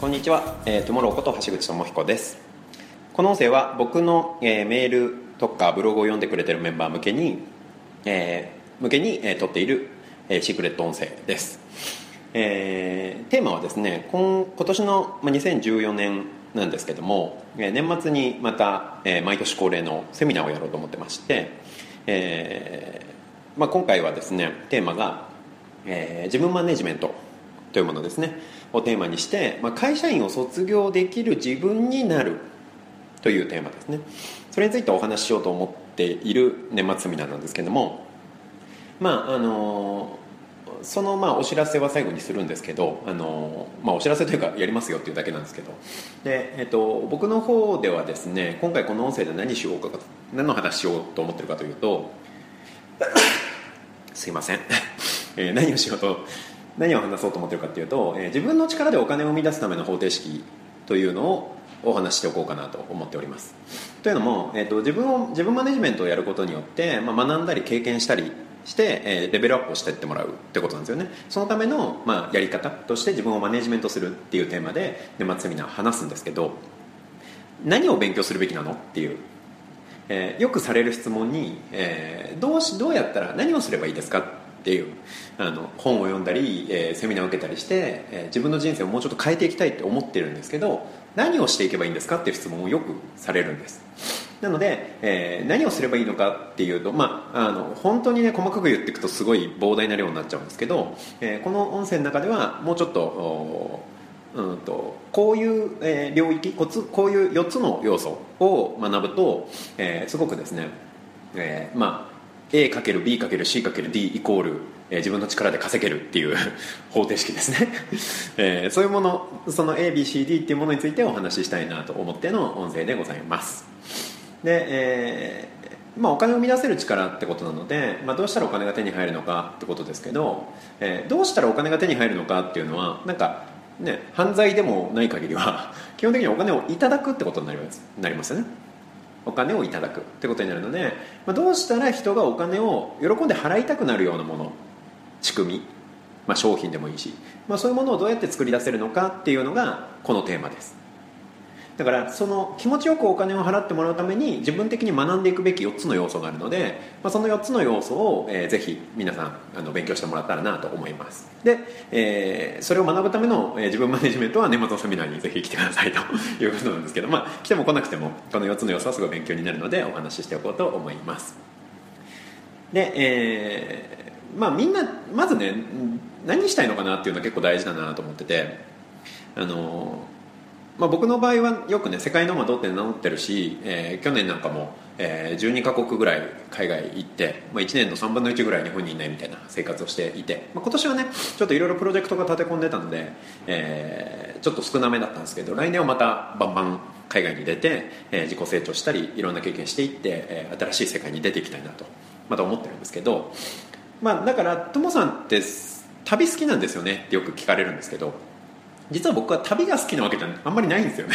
こんにちは、えー、トゥモローこと橋口智彦です。この音声は僕の、えー、メールとかブログを読んでくれてるメンバー向けに、えー、向けに、えー、撮っている、えー、シークレット音声です。えー、テーマはですね今今年の、まあ、2014年なんですけども、え、年末にまた、えー、毎年恒例のセミナーをやろうと思ってまして、えーまあ、今回はですねテーマが、えー、自分マネジメントというものですねをテーマにして、まあ、会社員を卒業できる自分になるというテーマですね。それについてお話ししようと思っている年末セミナーなんですけどもまああのそのまあお知らせは最後にするんですけどあの、まあ、お知らせというかやりますよっていうだけなんですけど。で、えっと、僕の方ではですね今回この音声で何しようか何の話しようと思ってるかというと すいません、えー、何をしようと何を話そうと思ってるかっていうと、えー、自分の力でお金を生み出すための方程式というのをお話しておこうかなと思っております。というのも、えーと、自分を自分マネジメントをやることによって、まあ、学んだり経験したりして、えー、レベルアップをしていってもらうってことなんですよね。そのための、まあ、やり方として自分をマネジメントするっていうテーマで年末セミナー話すんですけど何を勉強するべきなのっていう、えー、よくされる質問に、えー、どうしどうやったら何をすればいいですかっていうあの本を読んだり、えー、セミナーを受けたりして、えー、自分の人生をもうちょっと変えていきたいって思ってるんですけど何をしていけばいいんですかっていう質問をよくされるんです。なので、えー、何をすればいいのかっていうと、まあ、あの本当にね細かく言っていくとすごい膨大な量になっちゃうんですけど、えー、この音声の中ではもうちょっとうんとこういう、えー、領域こつこういう4つの要素を学ぶと、えー、すごくですね、えー、まあ A×B×C×D イコール、えー、自分の力で稼げるっていう 方程式ですね、えー、そういうものその ABCD っていうものについてお話ししたいなと思っての音声でございます。で、えーまあ、お金を生み出せる力ってことなので、まあ、どうしたらお金が手に入るのかってことですけど、えー、どうしたらお金が手に入るのかっていうのはなんかね犯罪でもない限りは 基本的にお金をいただくってことになりますなりますよね。お金をいただくってことになるので、まあ、どうしたら人がお金を喜んで払いたくなるようなもの仕組み、まあ、商品でもいいし、まあ、そういうものをどうやって作り出せるのかっていうのがこのテーマです。だからその気持ちよくお金を払ってもらうために自分的に学んでいくべき4つの要素があるので、まあ、その4つの要素を、えー、ぜひ皆さんあの勉強してもらったらなと思います。で、えー、それを学ぶための、えー、自分マネジメントは年末のセミナーに ぜひ来てくださいということなんですけど、まあ、来ても来なくてもこの4つの要素はすごい勉強になるのでお話ししておこうと思います。で、えー、まあみんなまずね何したいのかなっていうのは結構大事だなと思っててあのまあ、僕の場合はよくね世界ノマドって名乗ってるし、えー、去年なんかも、えー、12カ国ぐらい海外行って、まあ、1年の3分の1ぐらい日本にいないみたいな生活をしていて、まあ、今年はねちょっといろいろプロジェクトが立て込んでたので、えー、ちょっと少なめだったんですけど来年はまたバンバン海外に出て、えー、自己成長したりいろんな経験していって、えー、新しい世界に出ていきたいなとまた思ってるんですけど、まあ、だからともさんって旅好きなんですよねってよく聞かれるんですけど実は僕は旅が好きなわけじゃあんまりないんですよね。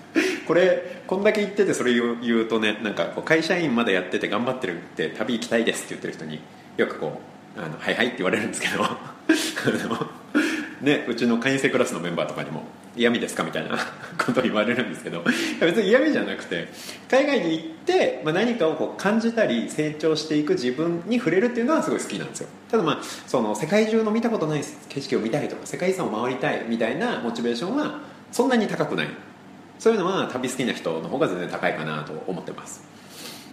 これこんだけ言っててそれ言う言うとねなんかこう会社員までやってて頑張ってるって旅行きたいですって言ってる人によくこう「あのはいはい」って言われるんですけど。ね、うちの会員制クラスのメンバーとかにも嫌味ですかみたいなことを言われるんですけど。別に嫌味じゃなくて海外に行って、まあ、何かをこう感じたり成長していく自分に触れるっていうのはすごい好きなんですよ。ただまあその世界中の見たことない景色を見たいとか世界遺産を回りたいみたいなモチベーションはそんなに高くない。そういうのは旅好きな人の方が全然高いかなと思ってます。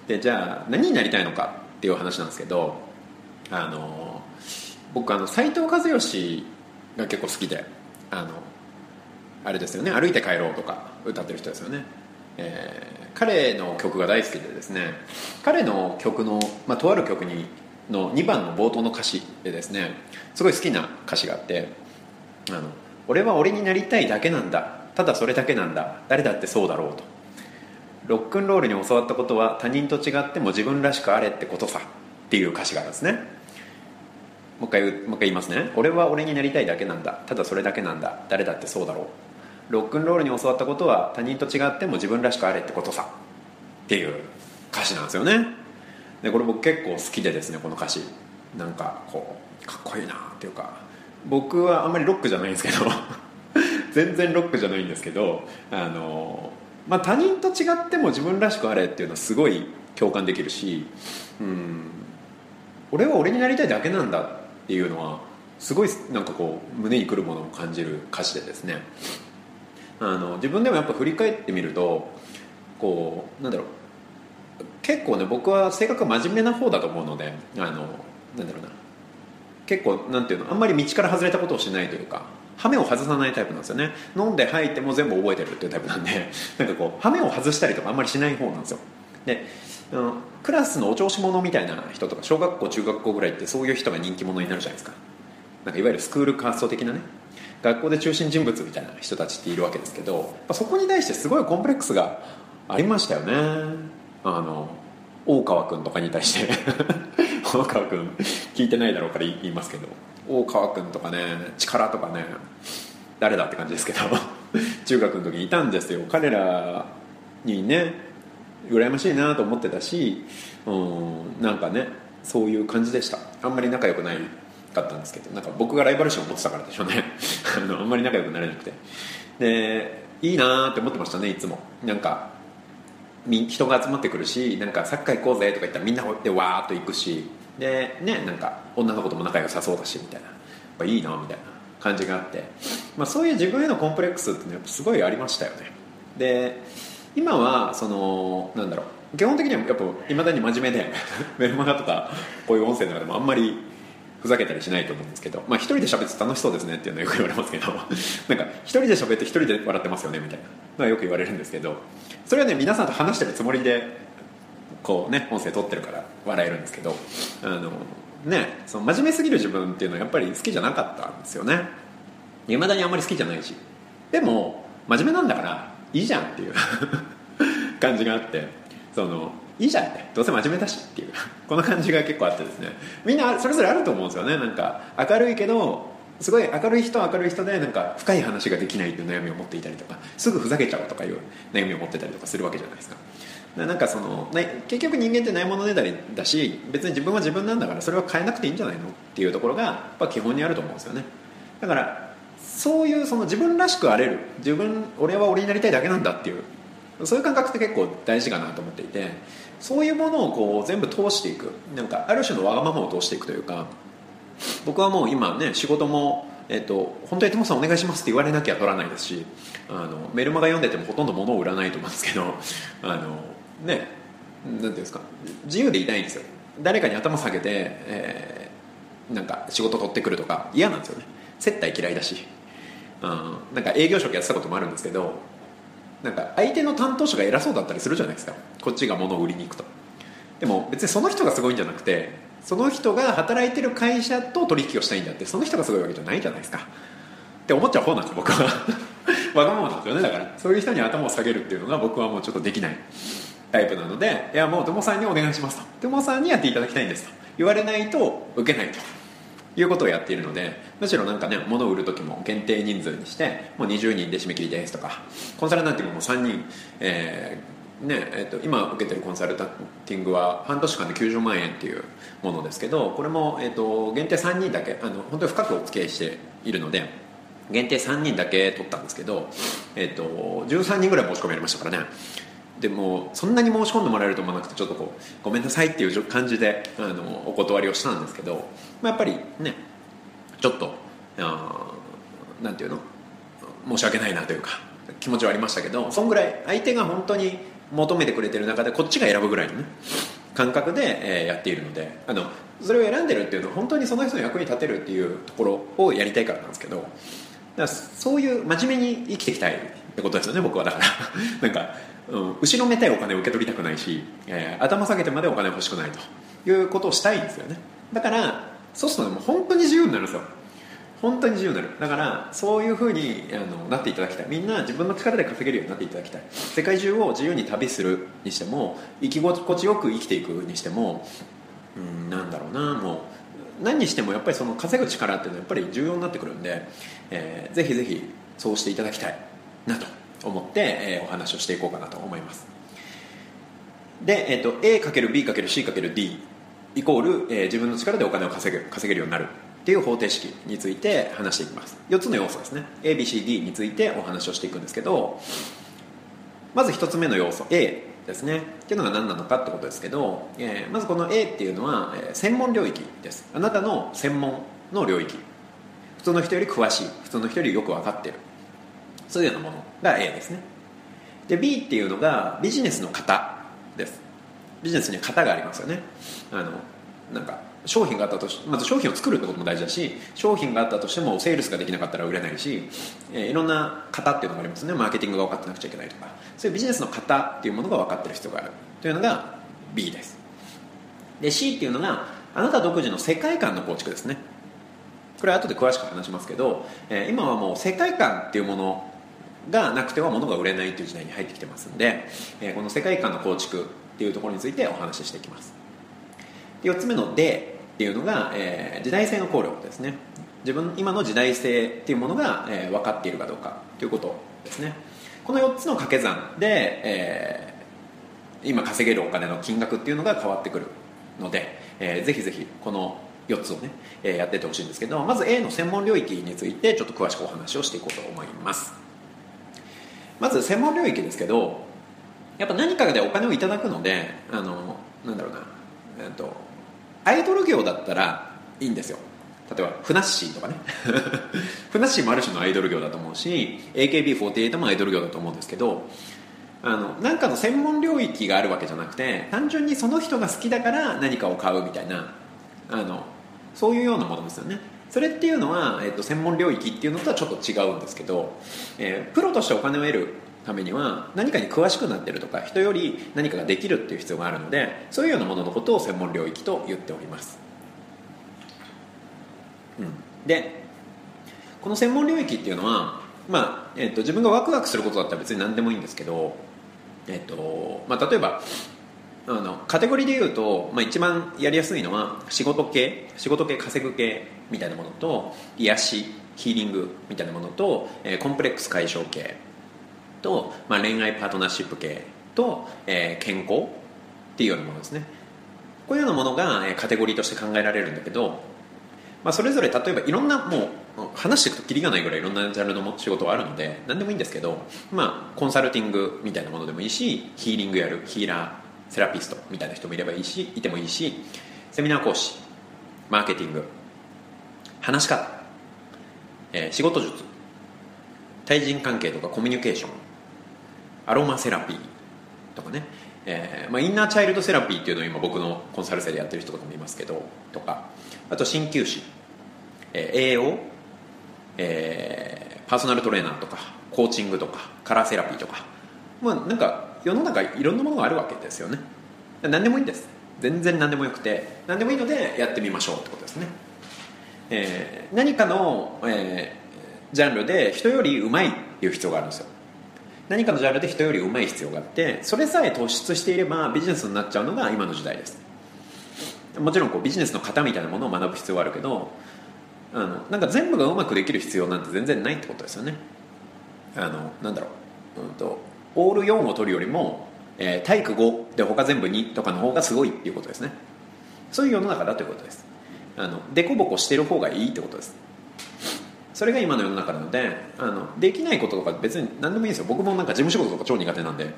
でじゃあ何になりたいのかっていう話なんですけどあの僕あの斎藤和義が結構好きであのあれですよね「歩いて帰ろう」とか歌ってる人ですよね、えー、彼の曲が大好きでですね彼の曲の、まあ、とある曲にの2番の冒頭の歌詞でですねすごい好きな歌詞があってあの「俺は俺になりたいだけなんだただそれだけなんだ誰だってそうだろう」と「ロックンロールに教わったことは他人と違っても自分らしくあれってことさ」っていう歌詞があるんですね。もう一回もう一回言いますね。俺は俺になりたいだけなんだただそれだけなんだ誰だってそうだろう。ロックンロールに教わったことは他人と違っても自分らしくあれってことさっていう歌詞なんですよね。でこれ僕結構好きでですねこの歌詞。なんかこうかっこいいなっていうか。僕はあんまりロックじゃないんですけど。全然ロックじゃないんですけどあの、まあ、他人と違っても自分らしくあれっていうのはすごい共感できるしうん俺は俺になりたいだけなんだっていうのはすごいなんかこう胸にくるものを感じる歌詞でですね。あの自分でもやっぱ振り返ってみるとこうなんだろう。結構ね僕は性格真面目な方だと思うのであのなんだろうな。結構なんていうのあんまり道から外れたことをしないというか羽目を外さないタイプなんですよね。飲んで吐いても全部覚えてるっていうタイプなんで なんかこう羽目を外したりとかあんまりしない方なんですよ。であのクラスのお調子者みたいな人とか小学校中学校ぐらいってそういう人が人気者になるじゃないですか。なんかいわゆるスクールカースト的なね。学校で中心人物みたいな人たちっているわけですけどそこに対してすごいコンプレックスがありましたよね。あの大川君とかに対して 大川君聞いてないだろうから言いますけど大川君とかね力とかね誰だって感じですけど 中学の時にいたんですよ。彼らにね羨ましいなと思ってたしうんなんかねそういう感じでした。あんまり仲良くないかったんですけどなんか僕がライバル心を持ってたからでしょうね。あのあんまり仲良くなれなくて。でいいなって思ってましたねいつも。なんか人が集まってくるしなんかサッカー行こうぜとか言ったらみんなでわーっと行くしでねなんか女の子とも仲良さそうだしみたいな。やっぱいいなみたいな感じがあって、まあ、そういう自分へのコンプレックスってやっぱすごいありましたよね。で今はそのなんだろう。基本的にはやっぱいまだに真面目で メルマガとかこういう音声の中でもあんまりふざけたりしないと思うんですけど、まあ、一人で喋って楽しそうですねっていうのはよく言われますけど なんか一人で喋って一人で笑ってますよねみたいな。のはよく言われるんですけどそれはね皆さんと話してるつもりでこうね音声撮ってるから笑えるんですけどあのねその真面目すぎる自分っていうのはやっぱり好きじゃなかったんですよね。いまだにあんまり好きじゃないし。でも真面目なんだからいいじゃんっていう 感じがあってそのいいじゃんどうせ真面目だしっていう。この感じが結構あってですね。みんなそれぞれあると思うんですよね。なんか明るいけどすごい明るい人は明るい人でなんか深い話ができないっていう悩みを持っていたりとかすぐふざけちゃうとかいう悩みを持ってたりとかするわけじゃないですか。なんかその結局人間ってないものねだりだし別に自分は自分なんだからそれは変えなくていいんじゃないのっていうところがやっぱ基本にあると思うんですよね。だからそういうその自分らしくあれる自分俺は俺になりたいだけなんだっていうそういう感覚って結構大事かなと思っていてそういうものをこう全部通していく。なんかある種のわがままを通していくというか僕はもう今ね仕事もえっと、本当に「トモさんお願いします」って言われなきゃ取らないですしあのメルマガ読んでてもほとんど物を売らないと思うんですけどあのねなんていうんですか自由でいたいんですよ。誰かに頭下げて、えー、なんか仕事取ってくるとか嫌なんですよね。接待嫌いだし、うん、なんか営業職やってたこともあるんですけどなんか相手の担当者が偉そうだったりするじゃないですか。こっちが物を売りに行くと。でも別にその人がすごいんじゃなくてその人が働いてる会社と取引をしたいんだってその人がすごいわけじゃないじゃないですか。って思っちゃう方なんです僕は。わがままなんですよね。だからそういう人に頭を下げるっていうのが僕はもうちょっとできない。タイプなのでいやもう友さんにお願いしますと。友さんにやっていただきたいんですと。言われないと受けないと。いうことをやっているのでむしろなんかね物を売る時も限定人数にしてもう20人で締め切りですとかコンサルなんていうのも3人、えーねえーと、今受けてるコンサルタンティングは半年間で90万円っていうものですけどこれも、えーと、限定3人だけあの本当に深くお付き合いしているので限定3人だけ取ったんですけど、えーと、と13人ぐらい申し込みありましたからね。でもそんなに申し込んでもらえると思わなくてちょっとこうごめんなさいっていう感じであのお断りをしたんですけど、まあ、やっぱりねちょっとあなんていうの申し訳ないなというか気持ちはありましたけどそんぐらい相手が本当に求めてくれてる中でこっちが選ぶぐらいのね感覚で、えー、やっているのであのそれを選んでるっていうのは本当にその人の役に立てるっていうところをやりたいからなんですけどだからそういう真面目に生きていきたいってことですよね僕は。だから なんかうん、後ろめたいお金を受け取りたくないし、えー、頭下げてまでお金欲しくないということをしたいんですよね。だからそうするともう本当に自由になるんですよ。本当に自由になる。だからそういうふうにあのなっていただきたい。みんな自分の力で稼げるようになっていただきたい。世界中を自由に旅するにしても生き心地よく生きていくにしてもうんなんだろうな。もう何にしてもやっぱりその稼ぐ力っていうのはやっぱり重要になってくるんで、えー、ぜひぜひそうしていただきたい。なと。思って、えー、お話をしていこうかなと思います。で、えーと、A×B×C×D イコール、えー、自分の力でお金を稼げ稼げるようになるっていう方程式について話していきます。4つの要素ですね。ABCD についてお話をしていくんですけどまず1つ目の要素 A ですね。っていうのが何なのかってことですけど、えー、まずこの A っていうのは、えー、専門領域です。あなたの専門の領域。普通の人より詳しい。普通の人よりよく分かってる。そういうようなものが A ですね。で B っていうのがビジネスの型です。ビジネスには型がありますよね。あのなんか商品があったとしまず商品を作るってことも大事だし商品があったとしてもセールスができなかったら売れないし、えー、いろんな型っていうのがありますね。マーケティングが分かってなくちゃいけないとか。そういうビジネスの型っていうものが分かってる必要がある。というのが B です。で C っていうのがあなた独自の世界観の構築ですね。これは後で詳しく話しますけど、えー、今はもう世界観っていうものがなくては物が売れないという時代に入ってきてますんで、えー、この世界観の構築っていうところについてお話ししていきます。4つ目の「で」っていうのが、えー、時代性の考慮ですね。自分今の時代性っていうものが、えー、分かっているかどうかということですね。この4つの掛け算で、えー、今稼げるお金の金額っていうのが変わってくるので、えー、ぜひぜひこの4つをね、えー、やっていってほしいんですけどまず A の専門領域についてちょっと詳しくお話をしていこうと思います。まず専門領域ですけどやっぱ何かでお金をいただくのであのなんだろうな、えっとアイドル業だったらいいんですよ。例えばふなっしーとかね。ふなっしーもある種のアイドル業だと思うし AKB48 もアイドル業だと思うんですけどあのなんかの専門領域があるわけじゃなくて単純にその人が好きだから何かを買うみたいなあのそういうようなものですよね。それっていうのは、えっと、専門領域っていうのとはちょっと違うんですけど、えー、プロとしてお金を得るためには何かに詳しくなってるとか人より何かができるっていう必要があるのでそういうようなもののことを専門領域と言っております、うん、でこの専門領域っていうのは、まあえーと、自分がワクワクすることだったら別に何でもいいんですけど、えーとまあ、例えばあのカテゴリーでいうと、まあ、一番やりやすいのは仕事系仕事系稼ぐ系みたいなものと癒しヒーリングみたいなものと、えー、コンプレックス解消系と、まあ、恋愛パートナーシップ系と、えー、健康っていうようなものですね。こういうようなものが、えー、カテゴリーとして考えられるんだけど、まあ、それぞれ例えばいろんなもう話していくときりがないぐらいいろんなジャンルの仕事はあるので何でもいいんですけど、まあ、コンサルティングみたいなものでもいいしヒーリングやるヒーラーセラピストみたいな人もいればいいしいてもいいしセミナー講師マーケティング話し方、えー、仕事術。対人関係とかコミュニケーション。アロマセラピー。とかね、えーまあ、インナーチャイルドセラピーっていうのを今僕のコンサル生でやってる人とかもいますけど。とか。あと鍼灸師、えー、栄養、えー、パーソナルトレーナーとか。コーチングとか。カラーセラピーとか。まあなんか世の中いろんなものがあるわけですよね。何でもいいんです。全然何でもよくて。何でもいいのでやってみましょうってことですね、えー、何かの、えー、ジャンルで人よりうまいっていう必要があるんですよ。何かのジャンルで人より上手い必要があってそれさえ突出していればビジネスになっちゃうのが今の時代です。もちろんこうビジネスの型みたいなものを学ぶ必要はあるけどあのなんか全部がうまくできる必要なんて全然ないってことですよね。あのなんだろう、うんと、オール4を取るよりも、えー、体育5で他全部2とかの方がすごいっていうことですね。そういう世の中だということです。あのデコボコしてる方がいいってことです。それが今の世の中なのであのできないこととか別に何でもいいんですよ。僕もなんか事務仕事とか超苦手なんで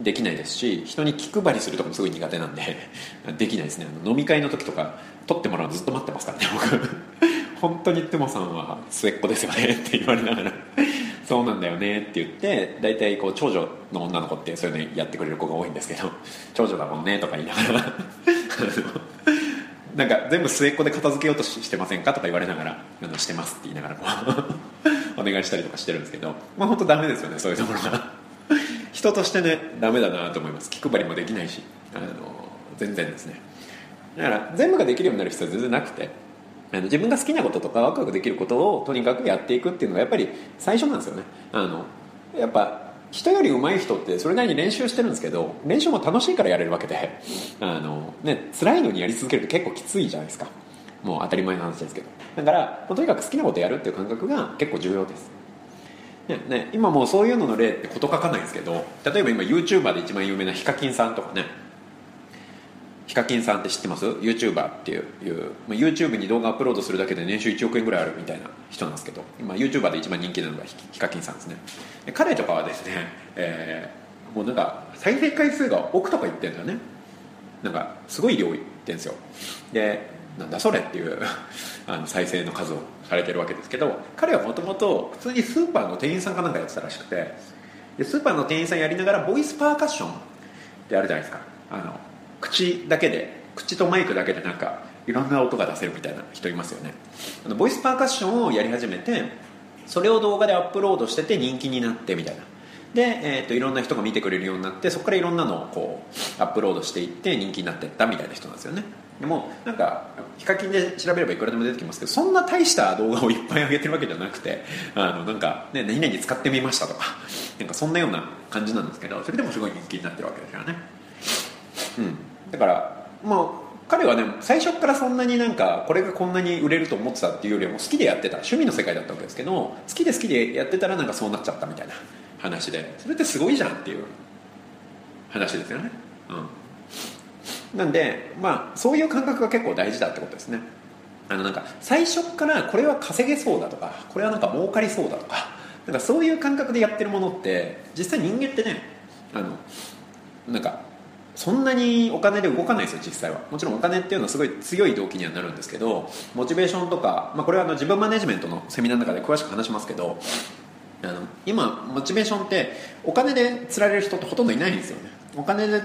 できないですし人に気配りするとかもすごい苦手なんで できないですね。あの飲み会の時とか取ってもらうのずっと待ってますからね僕。本当にトモさんは末っ子ですよねって言われながら。そうなんだよねって言って大体こう長女の女の子ってそういうのやってくれる子が多いんですけど長女だもんねとか言いながら。なんか全部末っ子で片付けようとしてませんか？とか言われながらあのしてますって言いながらこう お願いしたりとかしてるんですけどまあ本当ダメですよねそういうところが。人としてねダメだなと思います。気配りもできないしあの全然ですね。だから全部ができるようになる必要は全然なくてあの自分が好きなこととかワクワクできることをとにかくやっていくっていうのがやっぱり最初なんですよね。あのやっぱ人より上手い人ってそれなりに練習してるんですけど練習も楽しいからやれるわけであの、ね、辛いのにやり続けると結構きついじゃないですか。もう当たり前の話ですけど。だからとにかく好きなことやるっていう感覚が結構重要です。ねね、今もうそういうのの例ってこと書かないんですけど例えば今 YouTuber で一番有名なヒカキンさんとかねヒカキンさんって知ってます ?YouTuber っていういう、まあ、YouTube に動画アップロードするだけで年収1億円ぐらいあるみたいな人なんですけど今 YouTuber で一番人気なのがヒカキンさんですね。で彼とかはですね、えー、もうなんか再生回数が億とか言ってるんだよね。なんかすごい量言ってんですよ。でなんだそれっていう あの再生の数をされてるわけですけど彼はもともと普通にスーパーの店員さんかなんかやってたらしくてでスーパーの店員さんやりながらボイスパーカッションってあるじゃないですか。あの口だけで口とマイクだけでなんかいろんな音が出せるみたいな人いますよね。あのボイスパーカッションをやり始めてそれを動画でアップロードしてて人気になってみたいな。で、えーと、いろんな人が見てくれるようになってそこからいろんなのをこうアップロードしていって人気になっていったみたいな人なんですよね。でもなんかヒカキンで調べればいくらでも出てきますけどそんな大した動画をいっぱい上げてるわけじゃなくてあのなんか、ね、何々使ってみましたとかなんかそんなような感じなんですけどそれでもすごい人気になってるわけですよね。だからまあ彼はね最初からそんなになんかこれがこんなに売れると思ってたっていうよりも好きでやってた。趣味の世界だったわけですけど好きで好きでやってたらなんかそうなっちゃったみたいな話で。それってすごいじゃんっていう話ですよね。うん。なんでまあそういう感覚が結構大事だってことですね。あのなんか最初からこれは稼げそうだとかこれはなんか儲かりそうだとかなんかそういう感覚でやってるものって実際人間ってねあのなんかそんなにお金で動かないですよ実際は。もちろんお金っていうのはすごい強い動機にはなるんですけどモチベーションとか、まあ、これはあの自分マネジメントのセミナーの中で詳しく話しますけどあの今モチベーションってお金で釣られる人ってほとんどいないんですよね。お金で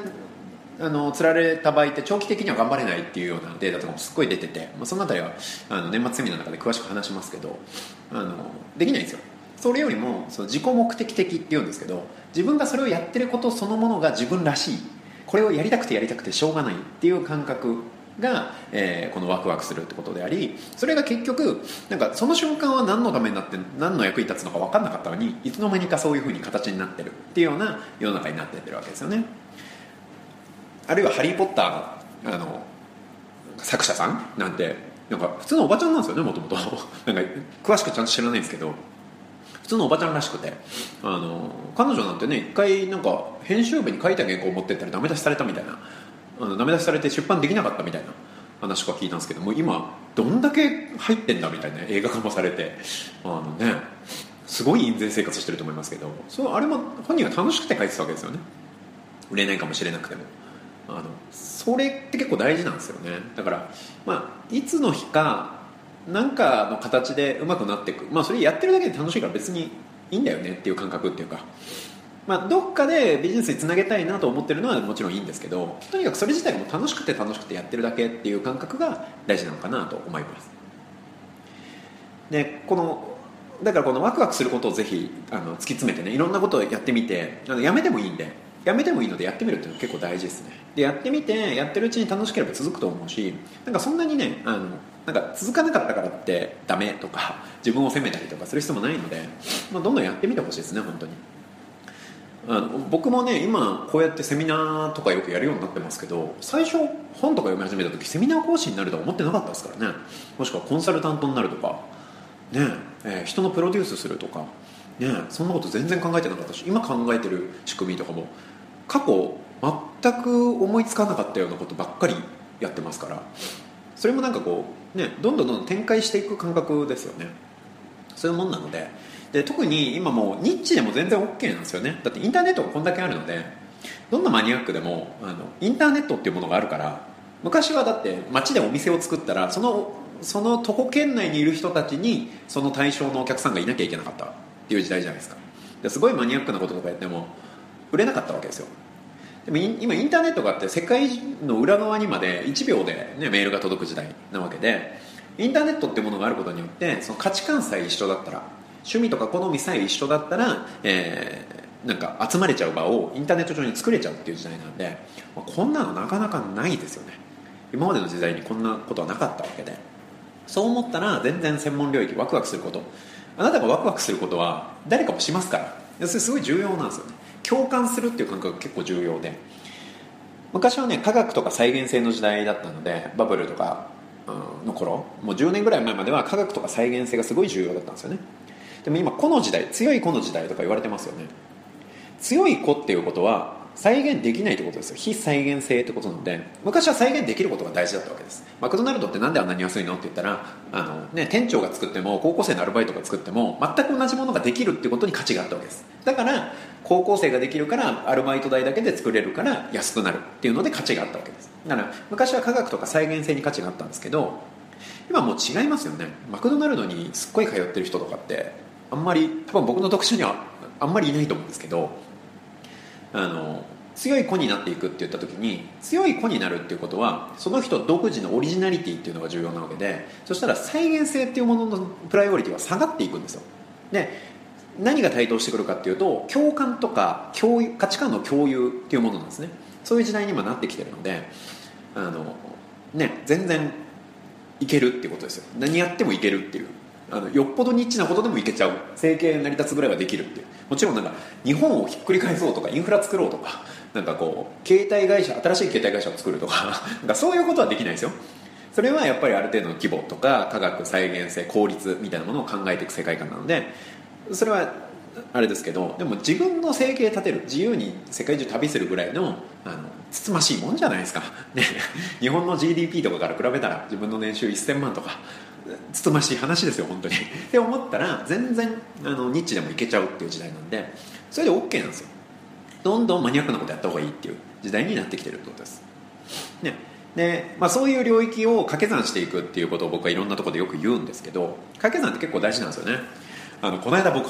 あの釣られた場合って長期的には頑張れないっていうようなデータとかもすっごい出てて、まあ、その辺りはあの年末セミナーの中で詳しく話しますけどあのできないんですよ。それよりもその自己目的的っていうんですけど自分がそれをやってることそのものが自分らしい。これをやりたくてやりたくてしょうがないっていう感覚が、えー、このワクワクするってことでありそれが結局なんかその瞬間は何のためになって何の役に立つのか分かんなかったのにいつの間にかそういうふうに形になってるっていうような世の中になってってるわけですよね。あるいは「ハリー・ポッターの」あの作者さんなんてなんか普通のおばちゃんなんですよねもともと。なんか詳しくちゃんと知らないんですけど通のおばちゃんらしくて。あの彼女なんてね一回なんか編集部に書いた原稿を持ってったらダメ出しされたみたいな。あのダメ出しされて出版できなかったみたいな。話とか聞いたんですけども今どんだけ入ってんだみたいな映画化もされて。あのねすごい印税生活してると思いますけど。そうあれも本人が楽しくて書いてたわけですよね。売れないかもしれなくても。あのそれって結構大事なんですよね。だからまあいつの日か何かの形でうまくなっていく。まあそれやってるだけで楽しいから別にいいんだよねっていう感覚っていうか。まあ、どっかでビジネスにつなげたいなと思ってるのはもちろんいいんですけどとにかくそれ自体も楽しくて楽しくてやってるだけっていう感覚が大事なのかなと思います。でこのだからこのワクワクすることをぜひあの突き詰めてねいろんなことをやってみてあのやめてもいいんでやめてもいいのでやってみるっていうのは結構大事ですね。でやってみてやってるうちに楽しければ続くと思うしなんかそんなにねあのなんか続かなかったからってダメとか自分を責めたりとかする必要もないので、まあ、どんどんやってみてほしいですね本当に。あの僕もね今こうやってセミナーとかよくやるようになってますけど最初本とか読み始めた時セミナー講師になるとは思ってなかったですからね。もしくはコンサルタントになるとかねえー、人のプロデュースするとかねそんなこと全然考えてなかったし今考えてる仕組みとかも過去全く思いつかなかったようなことばっかりやってますからそれもなんかこうねどんどんどんどん展開していく感覚ですよね。そういうもんなので。で特に今もうニッチでも全然 OK なんですよね。だってインターネットがこんだけあるのでどんなマニアックでもあのインターネットっていうものがあるから昔はだって街でお店を作ったらそのその徒歩圏内にいる人たちにその対象のお客さんがいなきゃいけなかったっていう時代じゃないですか。ですごいマニアックなこととかやっても売れなかったわけですよ。でも今インターネットがあって世界の裏側にまで1秒で、ね、メールが届く時代なわけでインターネットっていうものがあることによってその価値観さえ一緒だったら趣味とか好みさえ一緒だったら、えー、なんか集まれちゃう場をインターネット上に作れちゃうっていう時代なんで、まあ、こんなのなかなかないですよね。今までの時代にこんなことはなかったわけで。そう思ったら全然専門領域ワクワクすること。あなたがワクワクすることは誰かもしますから。それすごい重要なんですよね。共感するっていう感覚が結構重要で昔はね科学とか再現性の時代だったのでバブルとかの頃もう10年ぐらい前までは科学とか再現性がすごい重要だったんですよね。でも今この時代強い子の時代とか言われてますよね。強い子っていうことは再現できないってことですよ。非再現性ってことなので昔は再現できることが大事だったわけです。マクドナルドってなんであんなに安いのって言ったらあの、ね、店長が作っても高校生のアルバイトが作っても全く同じものができるってことに価値があったわけです。だから高校生ができるからアルバイト代だけで作れるから安くなるっていうので価値があったわけです。だから昔は科学とか再現性に価値があったんですけど今もう違いますよね。マクドナルドにすっごい通ってる人とかってあんまり多分僕の読書にはあんまりいないと思うんですけどあの強い子になっていくって言った時に強い子になるっていうことはその人独自のオリジナリティっていうのが重要なわけでそしたら再現性っていうもののプライオリティは下がっていくんですよ。で何が台頭してくるかっていうと共感とか共有価値観の共有っていうものなんですね。そういう時代に今なってきてるのであのね全然いけるっていうことですよ。何やってもいけるっていう。あのよっぽどニッチなことでもいけちゃう。整形成り立つぐらいはできるって。もちろんなんか日本をひっくり返そうとかインフラ作ろうとかなんかこう携帯会社新しい携帯会社を作るとか なんかそういうことはできないですよ。それはやっぱりある程度の規模とか科学再現性効率みたいなものを考えていく世界観なのでそれはあれですけどでも自分の生計立てる自由に世界中旅するぐらいのあのつつましいもんじゃないですか、ね、日本の GDP とかから比べたら自分の年収1000万とか。つつましい話ですよ本当に。って思ったら全然あのニッチでもいけちゃうっていう時代なんでそれで OK なんですよ。どんどんマニアックなことやった方がいいっていう時代になってきてるってことです。ね。で、まあ、そういう領域を掛け算していくっていうことを僕はいろんなところでよく言うんですけど掛け算って結構大事なんですよね。あのこの間僕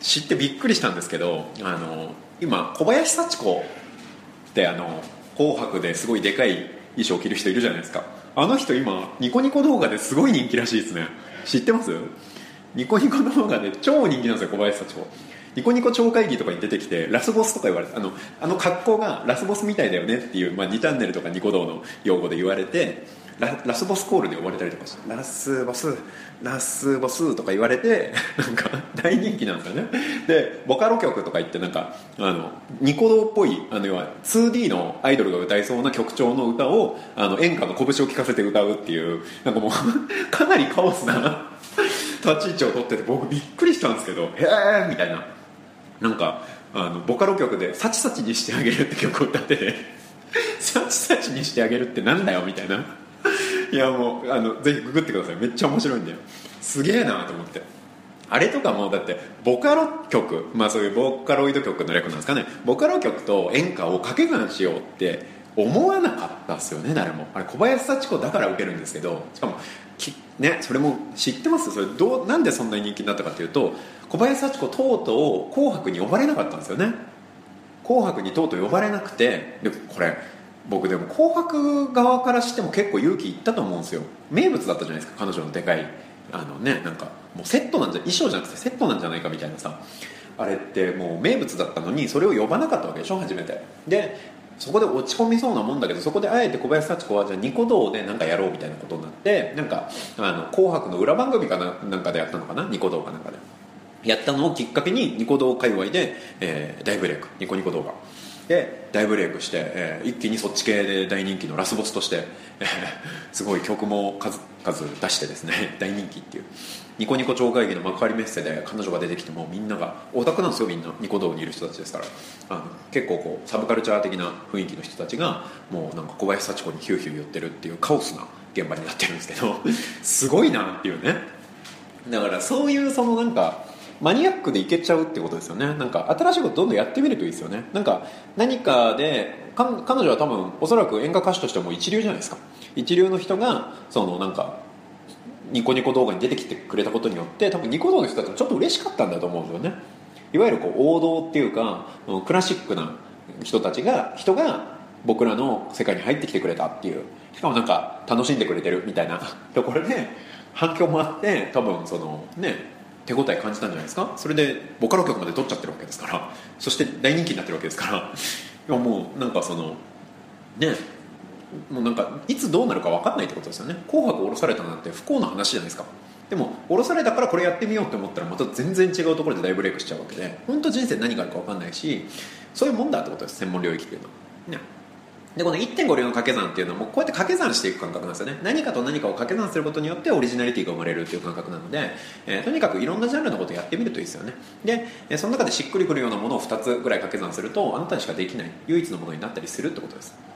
知ってびっくりしたんですけどあの今小林幸子ってあの「紅白」ですごいでかい衣装を着る人いるじゃないですかあの人今ニコニコ動画ですごい人気らしいですね。知ってます？ニコニコ動画で超人気なんですよ小林幸子。ニコニコ超会議とかに出てきてラスボスとか言われてあのあの格好がラスボスみたいだよねっていう、まあ、2チャンネルとかニコ動の用語で言われてララスボスコールで呼ばれたりとかしてラスボスラスボスとか言われて なんか大人気なんですよね。でボカロ曲とか言ってなんかあのニコ動っぽいあの要は 2D のアイドルが歌いそうな曲調の歌をあの演歌の拳を聴かせて歌うっていうなんかもうかなりカオスな立ち位置を取ってて僕びっくりしたんですけどへえみたいな。なんかあのボカロ曲で「サチサチにしてあげる」って曲を歌ってて「サチサチにしてあげるってなんだよ」みたいな。いやもうあのぜひググってください。めっちゃ面白いんだよ。すげえなと思って。あれとかもだってボカロ曲まあそういうボーカロイド曲の略なんですかね。ボカロ曲と演歌を掛け算しようって思わなかったですよね誰も。あれ小林幸子だから受けるんですけどしかもきねそれも知ってます？それどうなんでそんなに人気になったかっていうと小林幸子とうとう「紅白」に呼ばれなかったんですよね「紅白」にとうとう呼ばれなくてでこれ僕でも「紅白」側からしても結構勇気いったと思うんですよ。名物だったじゃないですか彼女のでかいあのねなんかもうセットなんじゃ衣装じゃなくてセットなんじゃないかみたいなさ。あれってもう名物だったのにそれを呼ばなかったわけでしょ初めて。でそこで落ち込みそうなもんだけどそこであえて小林幸子はじゃあニコ動で何かやろうみたいなことになってなんかあの紅白の裏番組かななんかでやったのかなニコ動かなんかで。やったのをきっかけにニコ動界隈で、えー、大ブレイク。ニコニコ動画で大ブレイクして、えー、一気にそっち系で大人気のラスボスとして、えー、すごい曲も数々出してですね 大人気っていう。ニコニコ超会議の幕張メッセで彼女が出てきてもみんながオタクなんですよみんな。ニコ動にいる人たちですから。あの結構こうサブカルチャー的な雰囲気の人たちがもうなんか小林幸子にヒューヒュー言ってるっていうカオスな現場になってるんですけど すごいなっていうね。だからそういうそのなんかマニアックでいけちゃうってことですよね。なんか新しいことどんどんやってみるといいですよね。なんか何かで彼女は多分おそらく演歌歌手としても一流じゃないですか。一流の人がそのなんかニコニコ動画に出てきてくれたことによって多分ニコ動画の人たちもちょっと嬉しかったんだと思うんですよね。いわゆるこう王道っていうかクラシックな人たちが人が僕らの世界に入ってきてくれたっていう。しかもなんか楽しんでくれてるみたいなところで反響もあって多分そのね手応え感じたんじゃないですか？それでボカロ曲まで撮っちゃってるわけですから。そして大人気になってるわけですから。いやもうなんかそのね。もうなんかいつどうなるか分かんないってことですよね「紅白」降ろされたなんて不幸な話じゃないですか。でも降ろされたからこれやってみようって思ったらまた全然違うところで大ブレイクしちゃうわけで。本当人生何があるか分かんないしそういうもんだってことです。専門領域っていうのは。ね。でこの1.5両の掛け算っていうのもこうやって掛け算していく感覚なんですよね。何かと何かを掛け算することによってオリジナリティが生まれるっていう感覚なので、えー、とにかくいろんなジャンルのことをやってみるといいですよね。で、えその中でしっくりくるようなものを2つぐらい掛け算するとあなたにしかできない唯一のものになったりするってことです。